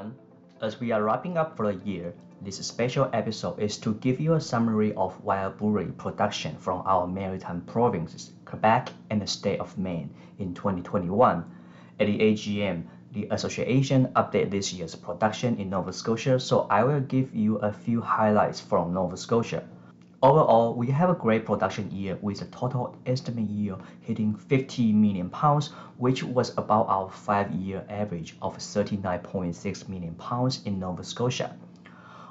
everyone. As we are wrapping up for the year, this special episode is to give you a summary of wild blueberry production from our maritime provinces, Quebec and the state of Maine in 2021. At the AGM, the association updated this year's production in Nova Scotia, so I will give you a few highlights from Nova Scotia. Overall, we have a great production year with a total estimate yield hitting 50 million pounds, which was about our five-year average of 39.6 million pounds in Nova Scotia.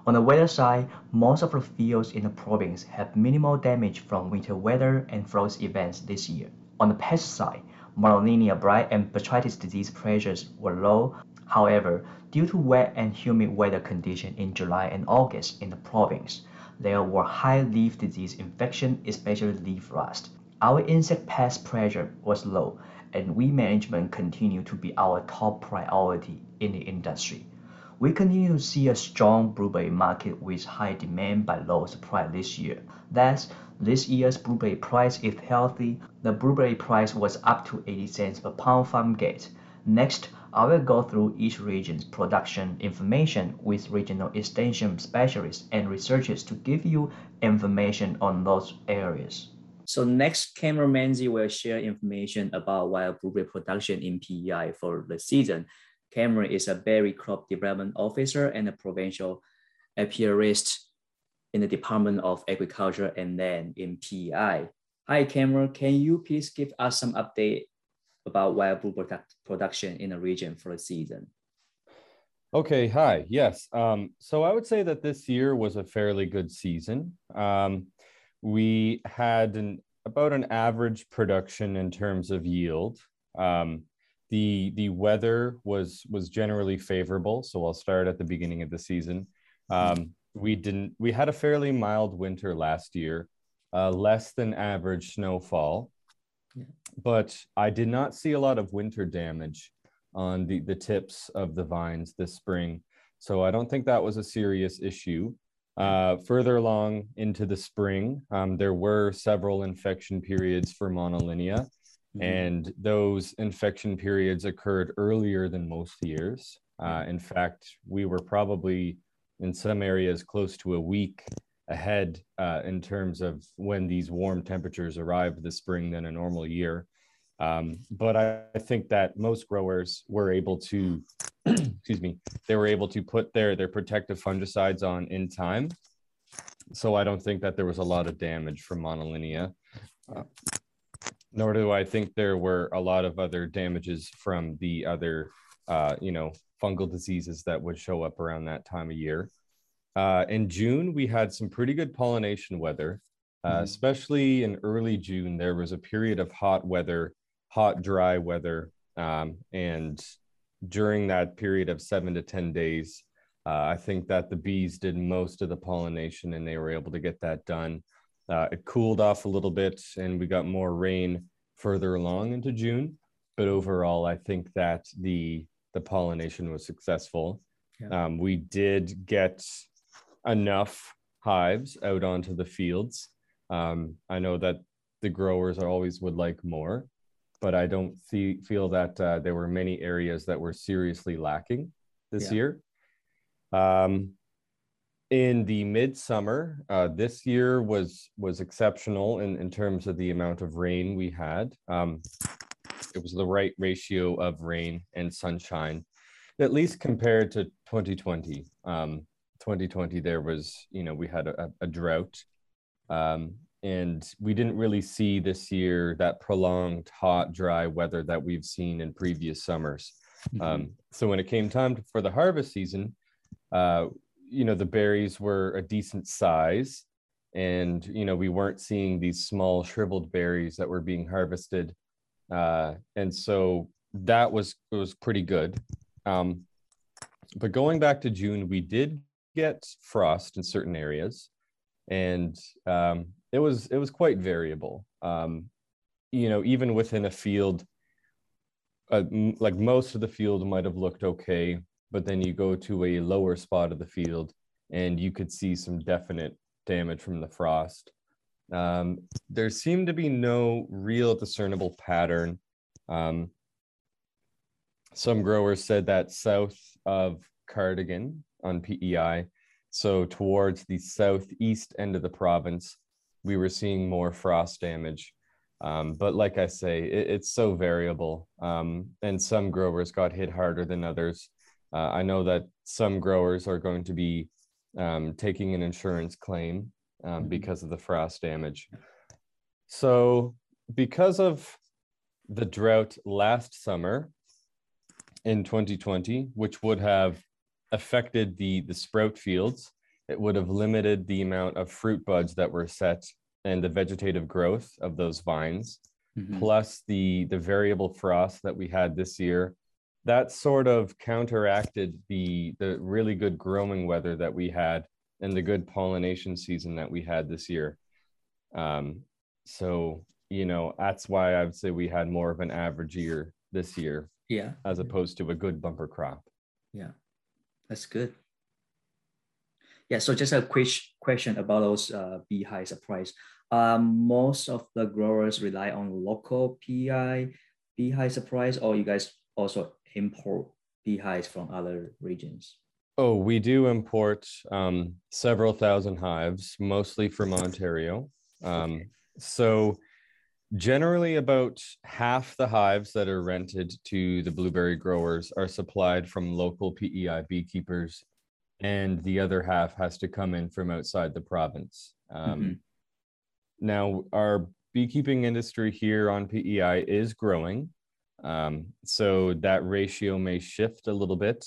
On the weather side, most of the fields in the province have minimal damage from winter weather and frost events this year. On the pest side, Monilinia blight and botrytis disease pressures were low. However, due to wet and humid weather conditions in July and August in the province, there were high leaf disease infection, especially leaf rust. Our insect pest pressure was low, and weed management continued to be our top priority in the industry. We continue to see a strong blueberry market with high demand but low supply this year. Thus, this year's blueberry price is healthy. The blueberry price was up to 80 cents per pound farm gate. Next, I will go through each region's production information with regional extension specialists and researchers to give you information on those areas. So next, Cameron Menzies will share information about wild blueberry production in PEI for the season. Cameron is a berry crop development officer and a provincial apiarist in the Department of Agriculture and Land in PEI. Hi, Cameron. Can you please give us some update about wild blue product production in the region for the season. Okay, hi. Yes. Um, so I would say that this year was a fairly good season. Um, we had an, about an average production in terms of yield. Um, the the weather was was generally favorable. So I'll start at the beginning of the season. Um, we didn't. We had a fairly mild winter last year, uh, less than average snowfall but I did not see a lot of winter damage on the, the tips of the vines this spring. So I don't think that was a serious issue. Uh, further along into the spring, um, there were several infection periods for monilinia, mm-hmm. and those infection periods occurred earlier than most years. Uh, in fact, we were probably in some areas close to a week ahead uh, in terms of when these warm temperatures arrive this spring than a normal year. Um, but I, I, think that most growers were able to, excuse me, they were able to put their their protective fungicides on in time. So I don't think that there was a lot of damage from monilinia. Uh, nor do I think there were a lot of other damages from the other, uh, you know, fungal diseases that would show up around that time of year. Uh, in June, we had some pretty good pollination weather, uh, mm-hmm. especially in early June. There was a period of hot weather, hot, dry weather. Um, and during that period of seven to 10 days, uh, I think that the bees did most of the pollination and they were able to get that done. Uh, it cooled off a little bit and we got more rain further along into June. But overall, I think that the the pollination was successful. Yeah. Um, we did get enough hives out onto the fields. Um, I know that the growers always would like more, but I don't see, feel that uh, there were many areas that were seriously lacking this yeah. year. Um, in the midsummer, uh, this year was was exceptional in, in terms of the amount of rain we had. Um, it was the right ratio of rain and sunshine, at least compared to 2020. Um, 2020 there was you know we had a, a drought um, and we didn't really see this year that prolonged hot dry weather that we've seen in previous summers mm-hmm. um, so when it came time to, for the harvest season uh, you know the berries were a decent size and you know we weren't seeing these small shriveled berries that were being harvested uh, and so that was was pretty good um, but going back to june we did get frost in certain areas, and um, it was it was quite variable. Um, you know, even within a field, uh, m- like most of the field might have looked okay, but then you go to a lower spot of the field, and you could see some definite damage from the frost. Um, there seemed to be no real discernible pattern. Um, some growers said that south of Cardigan on PEI. So towards the southeast end of the province, we were seeing more frost damage. Um, but like I say, it, it's so variable. Um, and some growers got hit harder than others. Uh, I know that some growers are going to be um, taking an insurance claim um, mm-hmm. because of the frost damage. So, because of the drought last summer in 2020, which would have affected the, the sprout fields, it would have limited the amount of fruit buds that were set and the vegetative growth of those vines, mm-hmm. plus the, the variable frost that we had this year that sort of counteracted the the really good growing weather that we had and the good pollination season that we had this year. Um, so you know that's why I would say we had more of an average year this year, yeah, as opposed to a good bumper crop. Yeah, that's good. Yeah, so just a quick question about those uh, bee high surprise. Um, most of the growers rely on local PI bee high surprise, or you guys also import beehives from other regions? Oh, we do import um, several thousand hives, mostly from Ontario. Um, okay. So, generally, about half the hives that are rented to the blueberry growers are supplied from local PEI beekeepers, and the other half has to come in from outside the province. Um, mm-hmm. Now, our beekeeping industry here on PEI is growing. Um, so that ratio may shift a little bit,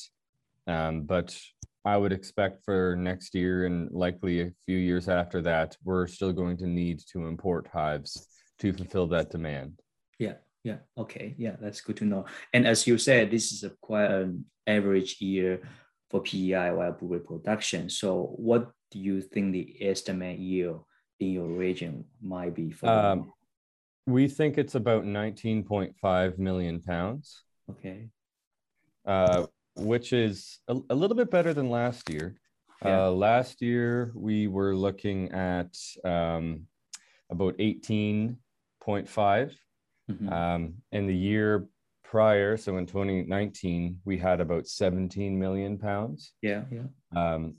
um, but I would expect for next year and likely a few years after that, we're still going to need to import hives to fulfill that demand. Yeah, yeah, okay, yeah, that's good to know. And as you said, this is a quite an average year for PEI wild blueberry production. So, what do you think the estimate yield in your region might be for? Um, we think it's about 19.5 million pounds. Okay. Uh, which is a, a, little bit better than last year. Yeah. Uh, last year, we were looking at um, about 18.5. Mm-hmm. Um, and the year prior, so in 2019, we had about 17 million pounds. Yeah. Yeah. Um,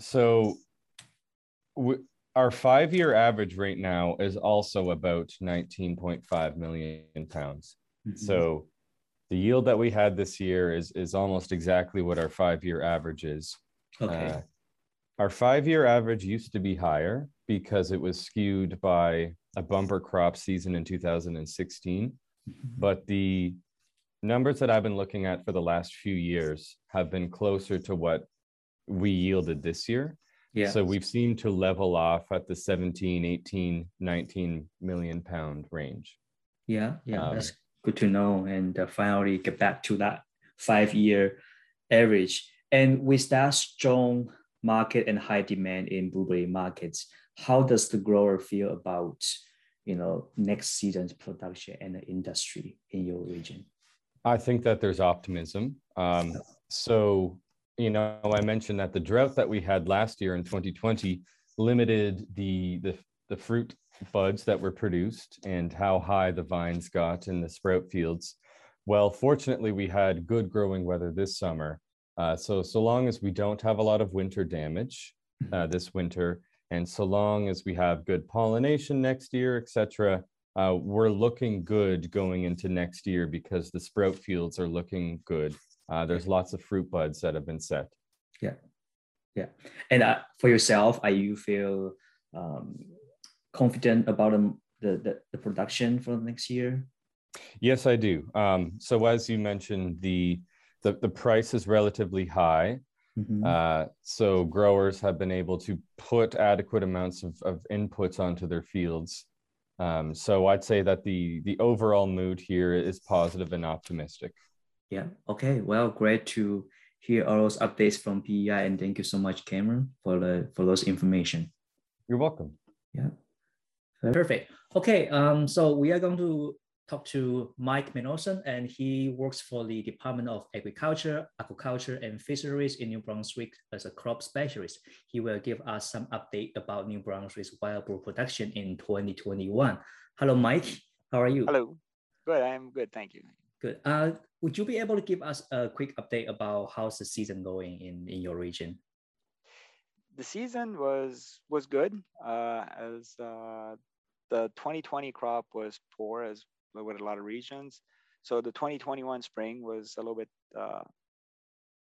so our five year average right now is also about 19.5 million pounds. Mm-hmm. So the yield that we had this year is, is almost exactly what our five year average is. Okay. Uh, our five year average used to be higher because it was skewed by a bumper crop season in 2016. Mm-hmm. But the numbers that I've been looking at for the last few years have been closer to what we yielded this year. Yeah. So we've seemed to level off at the 17, 18, 19 million pound range. Yeah, yeah, um, that's good to know. And uh, finally get back to that five year average. And with that strong market and high demand in blueberry markets, how does the grower feel about you know next season's production and the industry in your region? I think that there's optimism. Um, so you know, I mentioned that the drought that we had last year in 2020 limited the, the, the fruit buds that were produced and how high the vines got in the sprout fields. Well, fortunately, we had good growing weather this summer. Uh, so, so long as we don't have a lot of winter damage uh, this winter, and so long as we have good pollination next year, etc., uh, we're looking good going into next year because the sprout fields are looking good. Uh, there's lots of fruit buds that have been set. Yeah, yeah. And uh, for yourself, are you feel um, confident about um, the, the the production for next year? Yes, I do. Um, so as you mentioned, the the, the price is relatively high. Mm-hmm. Uh, so growers have been able to put adequate amounts of, of inputs onto their fields. Um, so I'd say that the the overall mood here is positive and optimistic. Yeah. Okay. Well, great to hear all those updates from PEI, and thank you so much, Cameron, for the for those information. You're welcome. Yeah. Perfect. Okay. Um. So we are going to talk to Mike Melanson, and he works for the Department of Agriculture, Aquaculture, and Fisheries in New Brunswick as a crop specialist. He will give us some update about New Brunswick's wild boar production in 2021. Hello, Mike. How are you? Hello. Good. I'm good. Thank you. good. Uh, would you be able to give us a quick update about how's the season going in, in your region? The season was was good. Uh, as uh, the 2020 crop was poor, as with a lot of regions. So the 2021 spring was a little bit. Uh,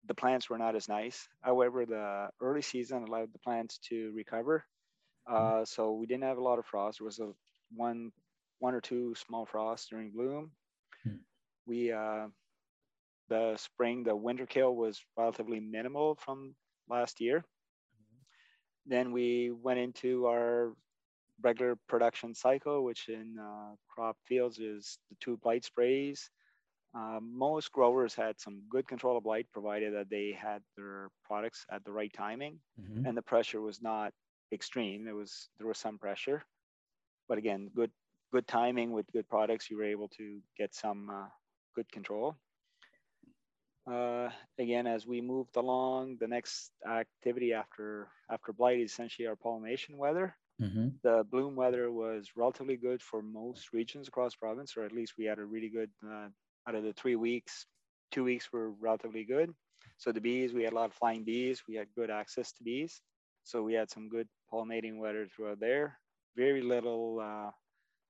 the plants were not as nice. However, the early season allowed the plants to recover. Mm-hmm. Uh, so we didn't have a lot of frost. There was a one one or two small frosts during bloom. Hmm. We uh, the spring, the winter kill was relatively minimal from last year. Mm-hmm. Then we went into our regular production cycle, which in uh, crop fields is the two blight sprays. Uh, most growers had some good control of blight, provided that they had their products at the right timing, mm-hmm. and the pressure was not extreme. There was there was some pressure, but again, good good timing with good products, you were able to get some uh, good control. Uh, again, as we moved along, the next activity after after blight is essentially our pollination weather. Mm-hmm. The bloom weather was relatively good for most regions across province, or at least we had a really good uh, out of the three weeks, two weeks were relatively good. So the bees, we had a lot of flying bees. We had good access to bees, so we had some good pollinating weather throughout there. Very little uh,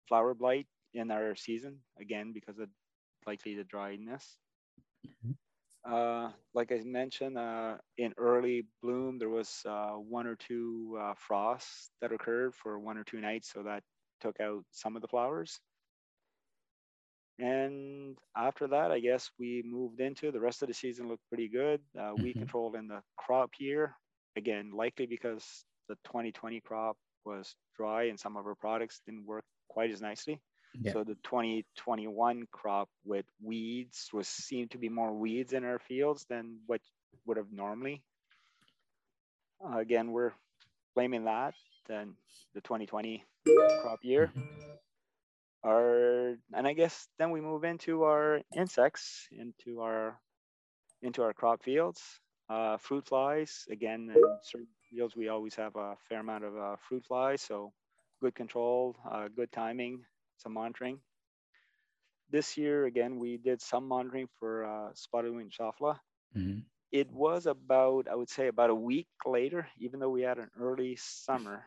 flower blight in our season, again, because of likely the dryness. Mm-hmm. Uh, like I mentioned, uh, in early bloom, there was uh, one or two uh, frosts that occurred for one or two nights, so that took out some of the flowers. And after that, I guess we moved into the rest of the season looked pretty good. Uh, mm-hmm. We controlled in the crop year, again, likely because the 2020 crop was dry and some of our products didn't work quite as nicely. Yeah. So the 2021 crop with weeds was seemed to be more weeds in our fields than what would have normally. Uh, again, we're blaming that than the 2020 crop year. Our and I guess then we move into our insects into our into our crop fields. Uh, fruit flies again in certain fields we always have a fair amount of uh, fruit flies, so good control, uh, good timing, some monitoring. This year, again, we did some monitoring for uh, spotted wing Drosophila. Mm-hmm. It was about, I would say, about a week later, even though we had an early summer.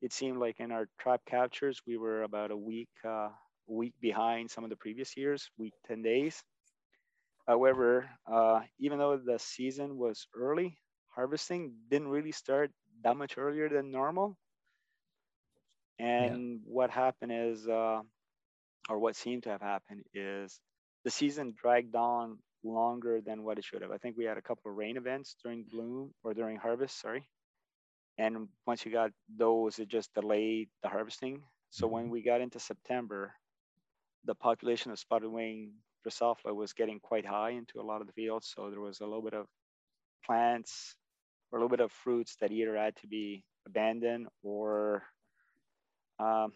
It seemed like in our trap captures, we were about a week, uh, week behind some of the previous years, week 10 days. However, uh, even though the season was early, harvesting didn't really start that much earlier than normal. And yeah. what happened is, uh, or what seemed to have happened is the season dragged on longer than what it should have. I think we had a couple of rain events during bloom or during harvest, sorry. And once you got those, it just delayed the harvesting. So mm-hmm. when we got into September, the population of spotted wing Drosophila was getting quite high into a lot of the fields. So there was a little bit of plants or a little bit of fruits that either had to be abandoned or um,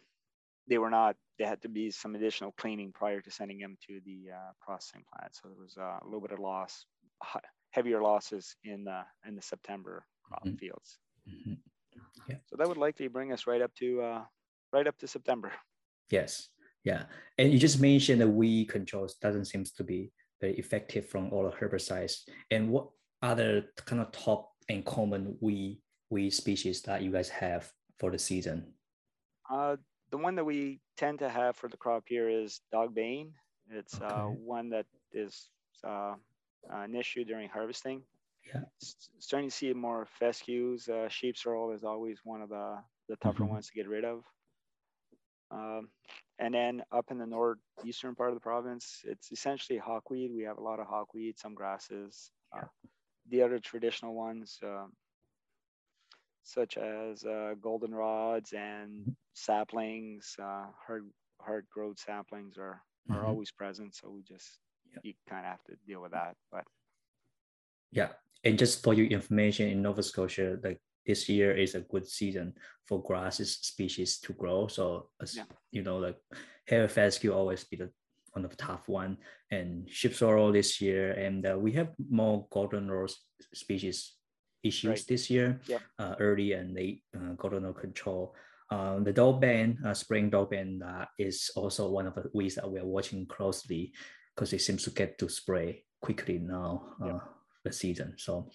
they were not, they had to be some additional cleaning prior to sending them to the uh, processing plant. So there was uh, a little bit of loss, heavier losses in the, in the September crop mm-hmm. fields. Mm-hmm. Yeah. So that would likely bring us right up to, uh, right up to September. Yes. Yeah. And you just mentioned the weed controls doesn't seem to be very effective from all the herbicides. And what other kind of top and common weed weed species that you guys have for the season? Uh, the one that we tend to have for the crop here is dog bane. It's uh, okay. uh, one that is uh, an issue during harvesting. Yeah. starting to see more fescues. Uh, sheep sorrel is always one of the, the tougher mm-hmm. ones to get rid of. Um, and then up in the northeastern part of the province, it's essentially hawkweed. We have a lot of hawkweed, some grasses. Uh, yeah. the other traditional ones, um, such as uh, goldenrods and saplings, uh, hard hard growth saplings are are mm-hmm. always present. So we just yeah. you kind of have to deal with that. But yeah, and just for your information, in Nova Scotia, like this year is a good season for grasses species to grow. So as yeah. you know, like hair fescue always be the one of the tough one, and sheep sorrel this year, and uh, we have more goldenrod species issues right. this year, yep. uh, early and late uh, golden control. Um, the dog bane, uh, spring dog bane, uh, is also one of the ways that we are watching closely. because it seems to get to spray quickly now uh, Yeah. the season. So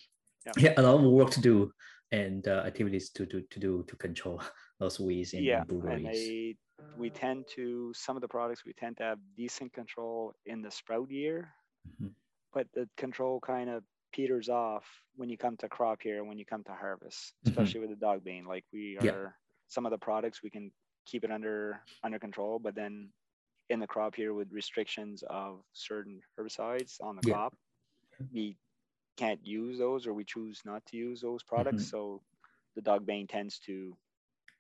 Yeah. yeah, a lot of work to do and uh, activities to do to do to control those weeds in, yeah, and they we tend to some of the products we tend to have decent control in the sprout year, Mhm. but the control kind of peters off when you come to crop here and when you come to harvest, Mhm. especially with the dog bane. Like we are Yeah. some of the products we can keep it under under control, but then in the crop here with restrictions of certain herbicides on the Yeah. crop, we can't use those or we choose not to use those products. So the dog bane tends to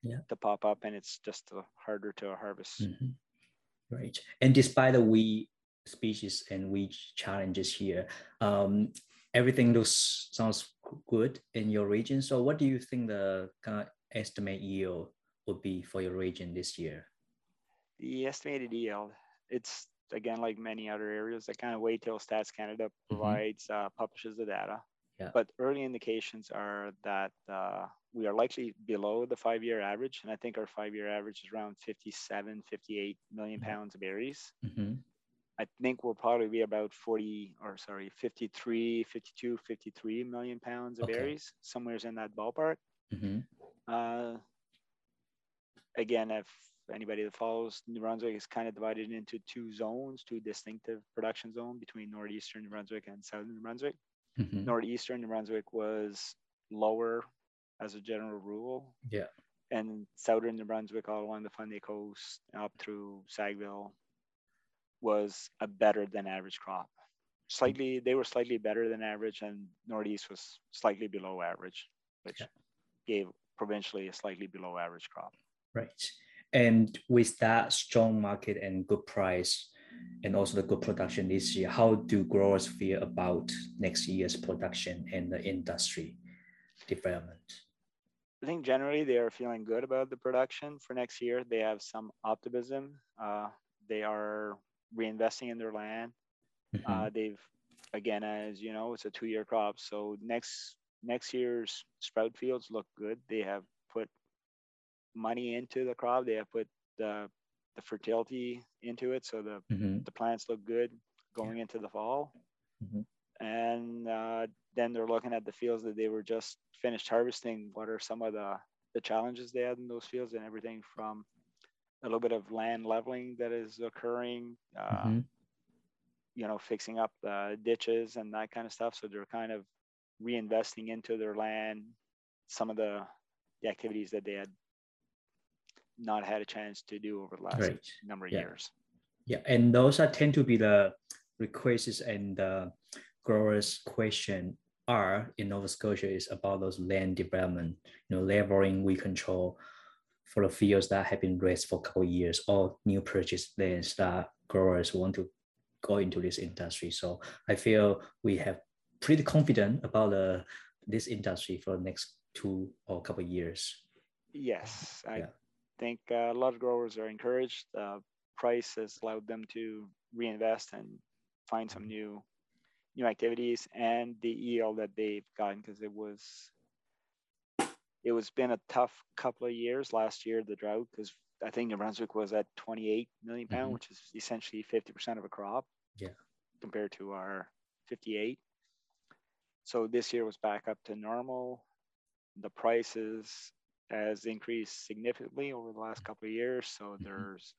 Yeah. to pop up and it's just uh, harder to harvest. Mhm. Right. And despite the weed species and weed challenges here, um, everything looks sounds good in your region. So what do you think the kind of estimate yield would be for your region this year? The estimated yield, it's again like many other areas that kind of wait till Stats Canada provides uh, publishes the data. Yeah. But early indications are that uh, we are likely below the five-year average, and I think our five-year average is around 57, 58 million Mhm. pounds of berries. Mhm. I think we'll probably be about 40 or sorry, 53, 52, 53 million pounds of Okay. berries, somewhere's in that ballpark. Mhm. Uh, again, if anybody that follows New Brunswick is kind of divided into two zones, two distinctive production zones between northeastern New Brunswick and southern New Brunswick. Mhm. Northeastern New Brunswick was lower as a general rule, Yeah. and southern New Brunswick, all along the Fundy Coast up through Sackville, was a better than average crop. Slightly, they were slightly better than average, and Northeast was slightly below average, which Yeah. gave provincially a slightly below average crop. Right. And with that strong market and good price, and also the good production this year, how do growers feel about next year's production and the industry development? I think generally they are feeling good about the production for next year. They have some optimism. Uh, they are reinvesting in their land. Mhm. Uh, they've, again, as you know, it's a two-year crop. So next next year's sprout fields look good. They have put money into the crop. They have put the the fertility into it, so the Mhm. the plants look good going into the fall. Mhm. And uh, then they're looking at the fields that they were just finished harvesting. What are some of the, the challenges they had in those fields and everything from a little bit of land leveling that is occurring, uh, Mhm. you know, fixing up the ditches and that kind of stuff. So they're kind of reinvesting into their land, some of the, the activities that they had not had a chance to do over the last Right. number of Yeah. years. Yeah, and those are tend to be the requests and the growers' question are in Nova Scotia is about those land development, you know, leveling, we control for the fields that have been raised for a couple of years or new purchase lands that growers want to go into this industry. So I feel we have pretty confident about the this industry for the next two or couple of years. Yes, I Yeah. think uh, a lot of growers are encouraged. Uh, price has allowed them to reinvest and find some new new activities and the yield that they've gotten because it was it was been a tough couple of years last year the drought because I think New Brunswick was at 28 million pound, Mhm. which is essentially 50% of a crop. Yeah. Compared to our 58. So this year was back up to normal. The prices has increased significantly over the last couple of years. So Mhm. there's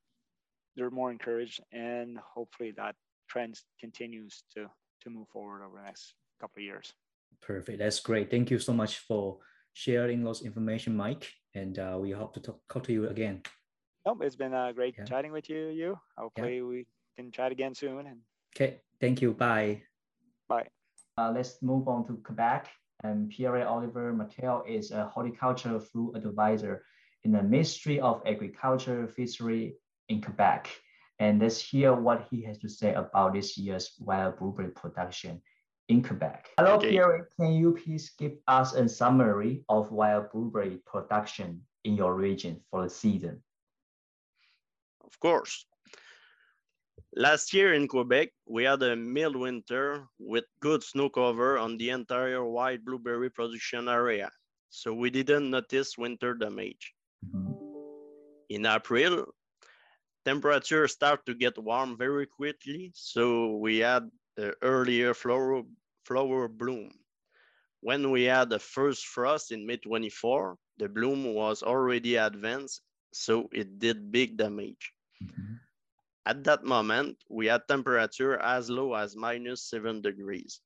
they're more encouraged and hopefully that trend continues to to move forward over the next couple of years. Perfect. That's great. Thank you so much for sharing those information, Mike. And uh, we hope to talk, talk to you again. Nope, it's been uh, great Yeah. chatting with you. You hopefully we can chat again soon. And Okay. Thank you. Bye. bye. Uh, let's move on to Quebec. And Pierre Olivier Martel is a horticulture food advisor in the Ministry of Agriculture, Fishery in Quebec. And let's hear what he has to say about this year's wild blueberry production in Quebec. Hello, Okay. Pierre. Can you please give us a summary of wild blueberry production in your region for the season? Of course. Last year in Quebec, we had a mild winter with good snow cover on the entire wild blueberry production area. So we didn't notice winter damage. Mhm. In April, temperature start to get warm very quickly, so we had the earlier flower, flower bloom. When we had the first frost in May 24, the bloom was already advanced, so it did big damage. Mm-hmm. At that moment, we had temperature as low as minus seven degrees.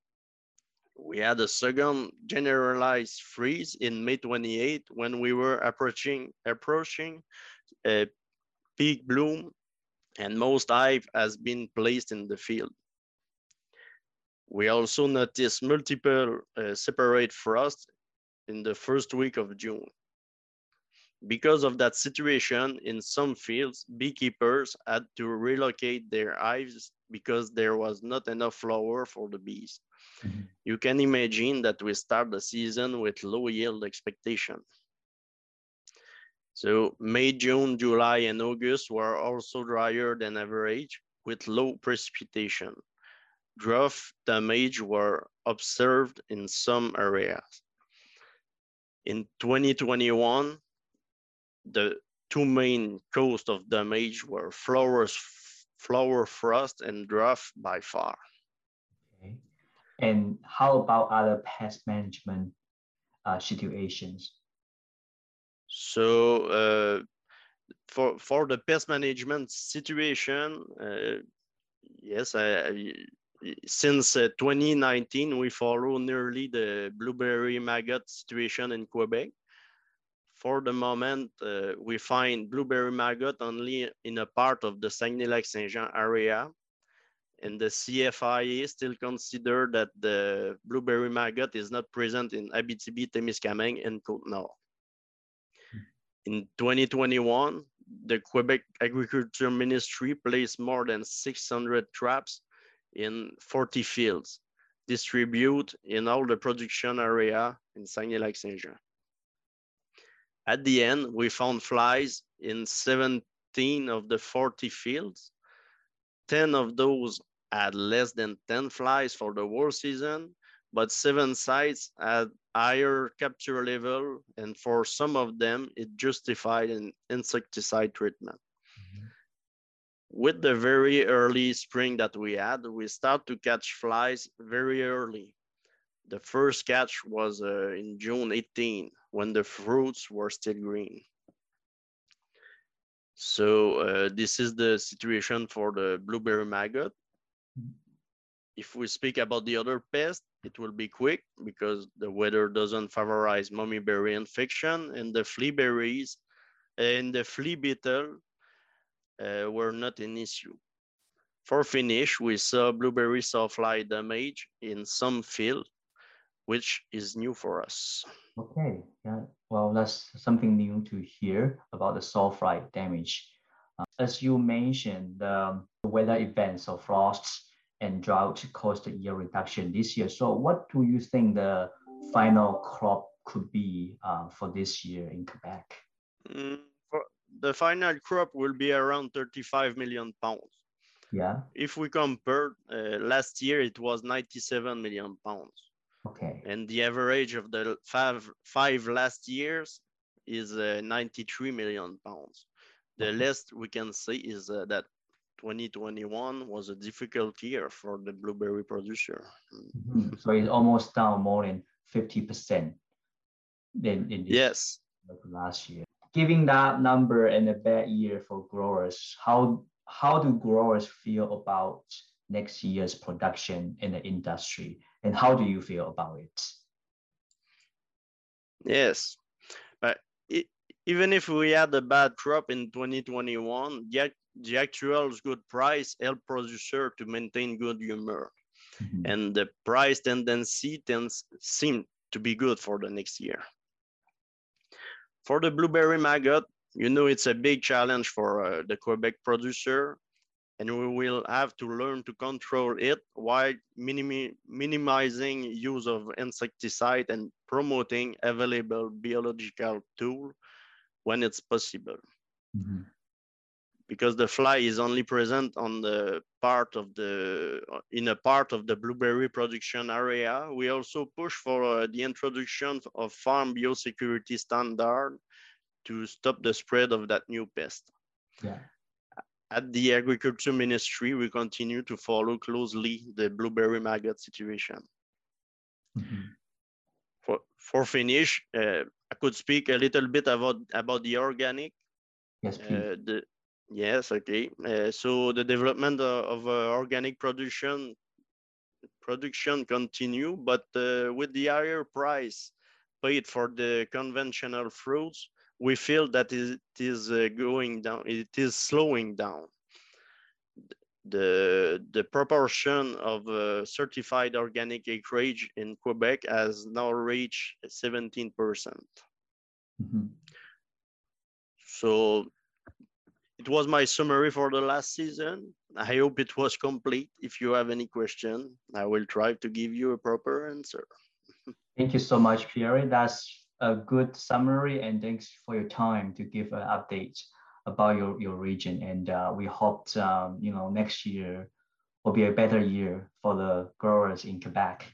We had a second generalized freeze in May 28 when we were approaching approaching a peak bloom and most hive has been placed in the field. We also noticed multiple uh, separate frosts in the first week of June. Because of that situation, in some fields, beekeepers had to relocate their hives because there was not enough flour for the bees. Mm -hmm. You can imagine that we start the season with low yield expectation. So May, June, July, and August were also drier than average with low precipitation. Drought damage were observed in some areas. In 2021, the two main causes of damage were flowers, flower frost and drought by far. Okay. And how about other pest management uh, situations? So uh, for for the pest management situation, uh, yes, I, I, since uh, 2019 we follow nearly the blueberry maggot situation in Quebec for the moment, uh, we find blueberry maggot only in a part of the Saguenay-Lac-Saint-Jean area. And the CFIA still consider that the blueberry maggot is not present in Abitibi, Témiscamingue, and Côte-Nord. In 2021, the Quebec Agriculture Ministry placed more than 600 traps in 40 fields, distributed in all the production area in Saguenay-Lac-Saint-Jean. At the end, we found flies in 17 of the 40 fields. 10 of those had less than 10 flies for the whole season, but seven sites had higher capture level, and for some of them, it justified an insecticide treatment. With the very early spring that we had, we start to catch flies very early. The first catch was uh, in June 18 when the fruits were still green. So uh, this is the situation for the blueberry maggot. If we speak about the other pest, it will be quick because the weather doesn't favorize mummyberry infection and the flea berries and the flea beetle uh, were not an issue. For finish, we saw blueberry sawfly damage in some field which is new for us. Okay, yeah, well, that's something new to hear about the sawfly damage. Uh, as you mentioned, the weather events of frosts and drought caused the yield reduction this year. So what do you think the final crop could be uh, for this year in Quebec? Mm, the final crop will be around 35 million pounds. Yeah. If we compare, uh, last year it was 97 million pounds. Okay. And the average of the five, five last years is uh, 93 million pounds. The okay. least we can say is uh, that 2021 was a difficult year for the blueberry producer. Mm-hmm. So it's almost down more than 50% than in yes. last year. Giving that number and a bad year for growers, how how do growers feel about next year's production in the industry? And how do you feel about it? Yes, but it, even if we had a bad crop in 2021, the, the actual good price helped producer to maintain good humor. Mm -hmm. And the price tendency tends seem to be good for the next year. For the blueberry maggot, you know it's a big challenge for uh, the Quebec producer and we will have to learn to control it while minim minimizing use of insecticide and promoting available biological tool when it's possible. Mm -hmm. Because the fly is only present on the part of the, in a part of the blueberry production area. We also push for uh, the introduction of farm biosecurity standard to stop the spread of that new pest. Yeah at the Agriculture Ministry, we continue to follow closely the blueberry maggot situation. Mm -hmm. For, for finish, uh, I could speak a little bit about, about the organic. Yes, please. Uh, the, yes, okay. Uh, so the development of, of uh, organic production production continue, but uh, with the higher price paid for the conventional fruits, we feel that it is uh, going down, it is slowing down. The, the proportion of uh, certified organic acreage in Quebec has now reached 17%. Mm -hmm. So it was my summary for the last season. I hope it was complete. If you have any question, I will try to give you a proper answer. Thank you so much, Pierre. That's a good summary and thanks for your time to give an update about your, your region. And uh, we hope, um, you know, next year will be a better year for the growers in Quebec.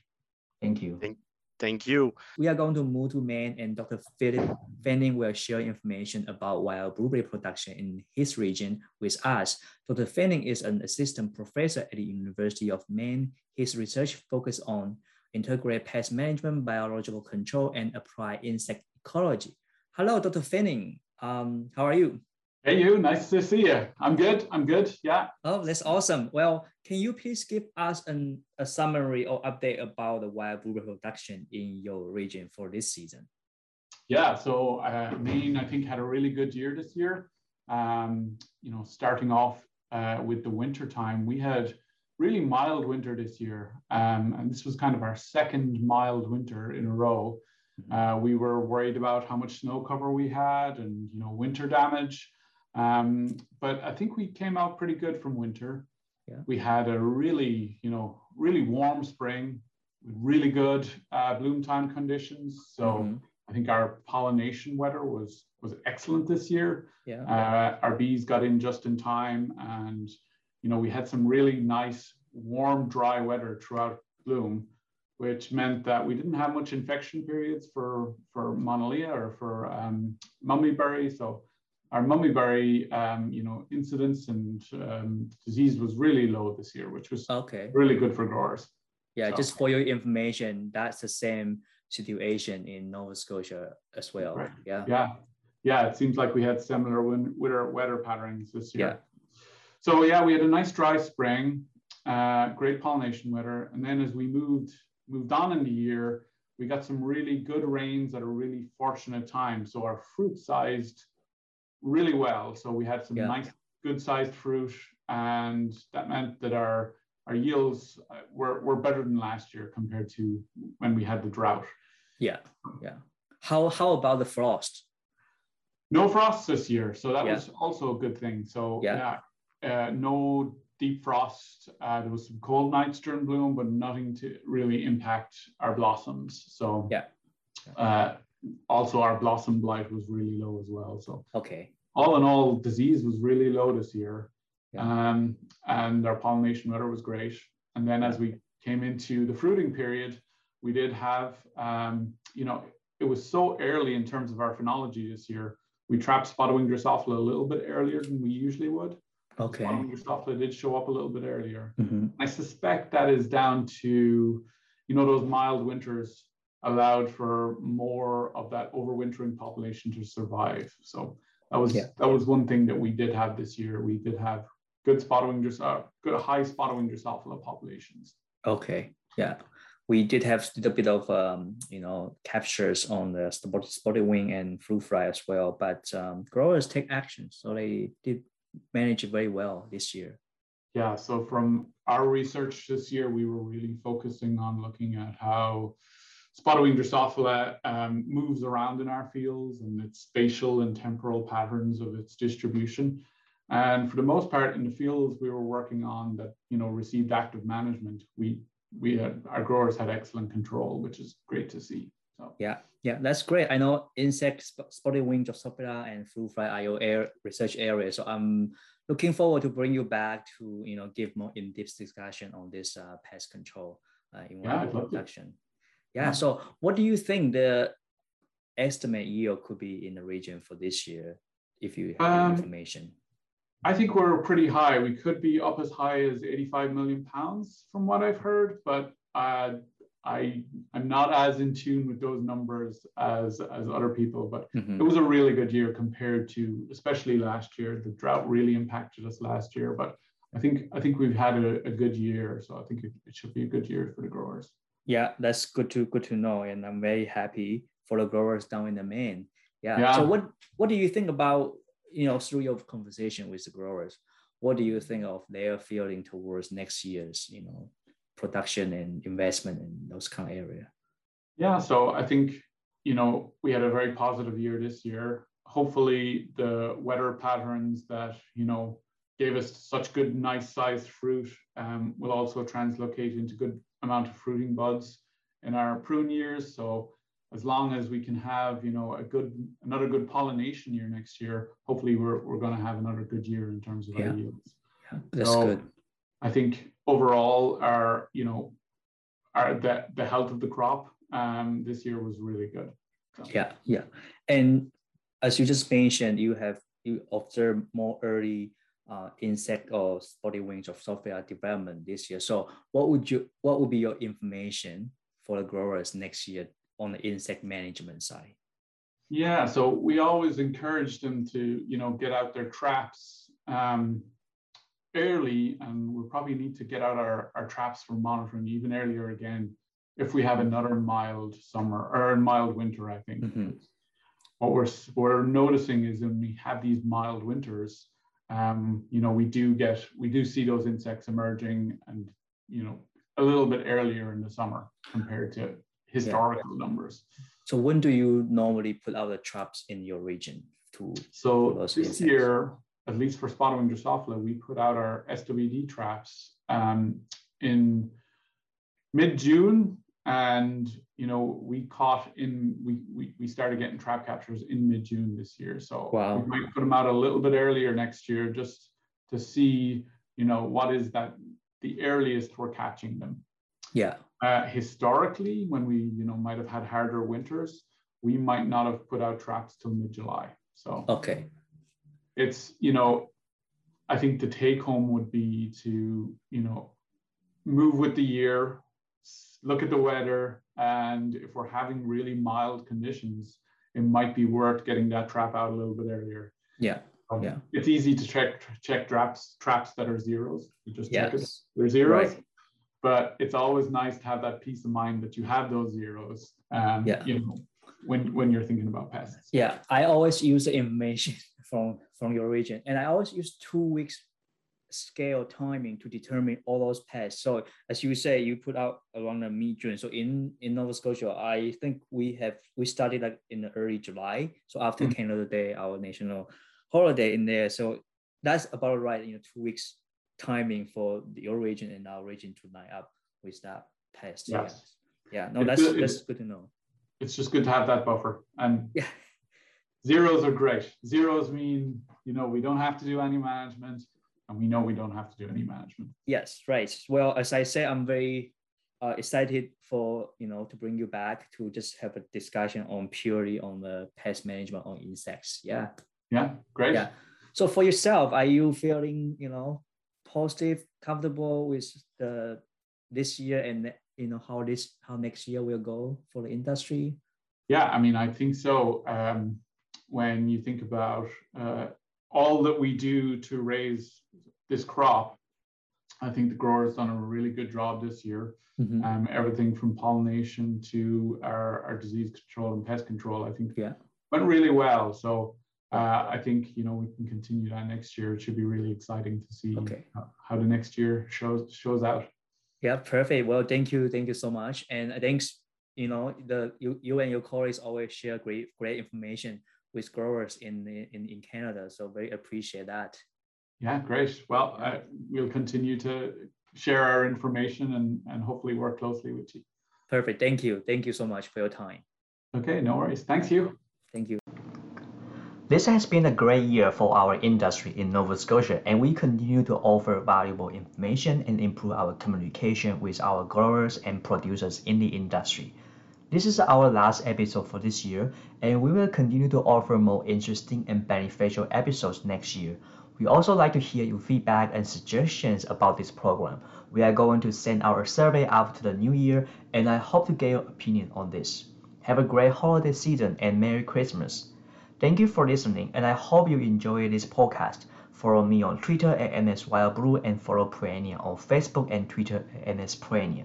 Thank you. Thank, thank you. We are going to move to Maine and Dr. Philip Fanning will share information about wild blueberry production in his region with us. Dr. Fanning is an assistant professor at the University of Maine. His research focuses on integrate pest management, biological control, and applied insect ecology. Hello, Dr. Fanning. Um, how are you? Hey, you. Nice to see you. I'm good. I'm good. Yeah. Oh, that's awesome. Well, can you please give us an, a summary or update about the wild blueberry production in your region for this season? Yeah. So uh, Maine, I think, had a really good year this year. Um, you know, starting off uh, with the winter time, we had really mild winter this year. Um, and this was kind of our second mild winter in a row. Mm-hmm. Uh, we were worried about how much snow cover we had and, you know, winter damage. Um, but I think we came out pretty good from winter. Yeah. We had a really, you know, really warm spring with really good uh, bloom time conditions. So mm-hmm. I think our pollination weather was was excellent this year. Yeah. Uh, our bees got in just in time, and you know, we had some really nice, warm, dry weather throughout bloom, which meant that we didn't have much infection periods for, for Monalea or for um, mummyberry. So our mummyberry, um, you know, incidence and um, disease was really low this year, which was okay. really good for growers. Yeah, so. just for your information, that's the same situation in Nova Scotia as well. Right. Yeah. Yeah. Yeah. It seems like we had similar winter weather patterns this year. Yeah. So yeah, we had a nice dry spring, uh, great pollination weather, and then as we moved moved on in the year, we got some really good rains at a really fortunate time. So our fruit sized really well. So we had some yeah. nice, good sized fruit, and that meant that our our yields uh, were, were better than last year compared to when we had the drought. Yeah, yeah. How how about the frost? No frost this year, so that yeah. was also a good thing. So yeah, yeah uh, no deep frost. Uh, there was some cold nights during bloom, but nothing to really impact our blossoms. So yeah. Uh, also, our blossom blight was really low as well. So okay. All in all, disease was really low this year, yeah. um, and our pollination weather was great. And then as we came into the fruiting period, we did have, um, you know, it was so early in terms of our phenology this year. We trapped spotted wing Drosophila a little bit earlier than we usually would. Okay. Drosophila did show up a little bit earlier. Mm-hmm. I suspect that is down to, you know, those mild winters allowed for more of that overwintering population to survive. So that was yeah. that was one thing that we did have this year. We did have good spotted wing uh, good high spotted wing Drosophila populations. Okay. Yeah. We did have a little bit of um, you know captures on the spotted wing and fruit fly as well, but um, growers take action, so they did manage it very well this year. Yeah, so from our research this year, we were really focusing on looking at how spotted wing Drosophila um, moves around in our fields and its spatial and temporal patterns of its distribution. And for the most part, in the fields we were working on that, you know, received active management, we we had our growers had excellent control, which is great to see. So yeah, yeah, that's great. I know insect, spotted wing, Drosophila, and fruit fly are your air research area. So I'm looking forward to bring you back to you know give more in-depth discussion on this uh, pest control uh, in yeah, production. Yeah. So what do you think the estimate yield could be in the region for this year, if you have um, information? I think we're pretty high. We could be up as high as 85 million pounds from what I've heard, but uh, I I'm not as in tune with those numbers as as other people. But mm-hmm. it was a really good year compared to especially last year. The drought really impacted us last year, but I think I think we've had a, a good year, so I think it, it should be a good year for the growers. Yeah, that's good to good to know, and I'm very happy for the growers down in the Maine Yeah. yeah. So what what do you think about you know through your conversation with the growers? What do you think of their feeling towards next year's you know production and investment in those kind of area? Yeah. So I think you know we had a very positive year this year. Hopefully the weather patterns that you know gave us such good, nice sized fruit um, will also translocate into good amount of fruiting buds in our prune years. So as long as we can have, you know, a good, another good pollination year next year, hopefully we're, we're going to have another good year in terms of yeah. our yields. Yeah, that's so good. I think overall our, you know, our, the, the health of the crop um, this year was really good. So. Yeah, yeah. And as you just mentioned, you have, you observe more early uh, insect or spotted wing Drosophila development this year. So what would you what would be your information for the growers next year on the insect management side? Yeah, so we always encourage them to you know get out their traps um, early, and we'll probably need to get out our, our traps for monitoring even earlier again if we have another mild summer or a mild winter. I think. Mm-hmm. What we're, we're noticing is when we have these mild winters, um, you know, we do get, we do see those insects emerging and, you know, a little bit earlier in the summer compared to historical yeah. numbers. So when do you normally put out the traps in your region to? So this insects? year, at least for spotted wing Drosophila, we put out our SWD traps um, in mid-June and you know we caught in we we, we started getting trap captures in mid-june this year. So wow. we might put them out a little bit earlier next year just to see you know what is that the earliest we're catching them. Yeah. Uh, historically when we you know might have had harder winters we might not have put out traps till mid-july. So okay. it's you know i think the take home would be to you know move with the year look at the weather, and if we're having really mild conditions, it might be worth getting that trap out a little bit earlier. Yeah. Um, yeah. It's easy to check check traps traps that are zeros. You just yes. check it. They're zeros. Right. But it's always nice to have that peace of mind that you have those zeros. Um, yeah. You know, when when you're thinking about pests. Yeah, I always use the information from from your region, and I always use two weeks scale timing to determine all those pests. So as you say, you put out around the mid June. So in in Nova Scotia, I think we have we started like in the early July. So after mm-hmm. Canada Day, our national holiday in there. So that's about right. You know, two weeks timing for your region and our region to line up with that pest. Yes. Yeah. No, it's that's good. that's good to know. It's just good to have that buffer. And yeah. zeros are great. Zeros mean, you know, we don't have to do any management and we know we don't have to do any management. Yes, right. Well, as I say, I'm very uh, excited for you know to bring you back to just have a discussion on purely on the pest management on insects. Yeah. Yeah. Great. Yeah. So for yourself, are you feeling you know positive, comfortable with the this year and you know how this how next year will go for the industry? Yeah, I mean, I think so. Um, when you think about uh, all that we do to raise this crop, I think the growers done a really good job this year. Mm-hmm. Um, everything from pollination to our, our disease control and pest control, I think yeah. went really well. So uh, I think you know we can continue that next year. It should be really exciting to see okay. how, how the next year shows shows out. Yeah, perfect. Well, thank you, thank you so much, and thanks. You know, the you you and your colleagues always share great great information with growers in in in Canada. So very appreciate that. Yeah, great. Well, uh, we'll continue to share our information and, and hopefully work closely with you. Perfect. Thank you. Thank you so much for your time. Okay, no worries. Thanks you. Thank you. This has been a great year for our industry in Nova Scotia, and we continue to offer valuable information and improve our communication with our growers and producers in the industry. This is our last episode for this year, and we will continue to offer more interesting and beneficial episodes next year. We also like to hear your feedback and suggestions about this program. We are going to send our survey after the new year, and I hope to get your opinion on this. Have a great holiday season and Merry Christmas. Thank you for listening, and I hope you enjoy this podcast. Follow me on Twitter at MSWildBrew and follow Perennia on Facebook and Twitter at MSPreania.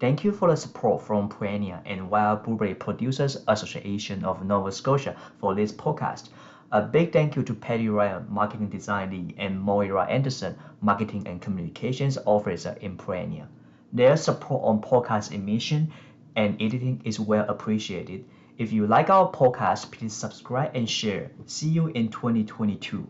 Thank you for the support from Perennia and Wild Blueberry Producers Association of Nova Scotia for this podcast. A big thank you to Patty Ryan, Marketing Design Lead, and Moira Anderson, Marketing and Communications Officer in Perennia. Their support on podcast emission and editing is well appreciated. If you like our podcast, please subscribe and share. See you in 2022.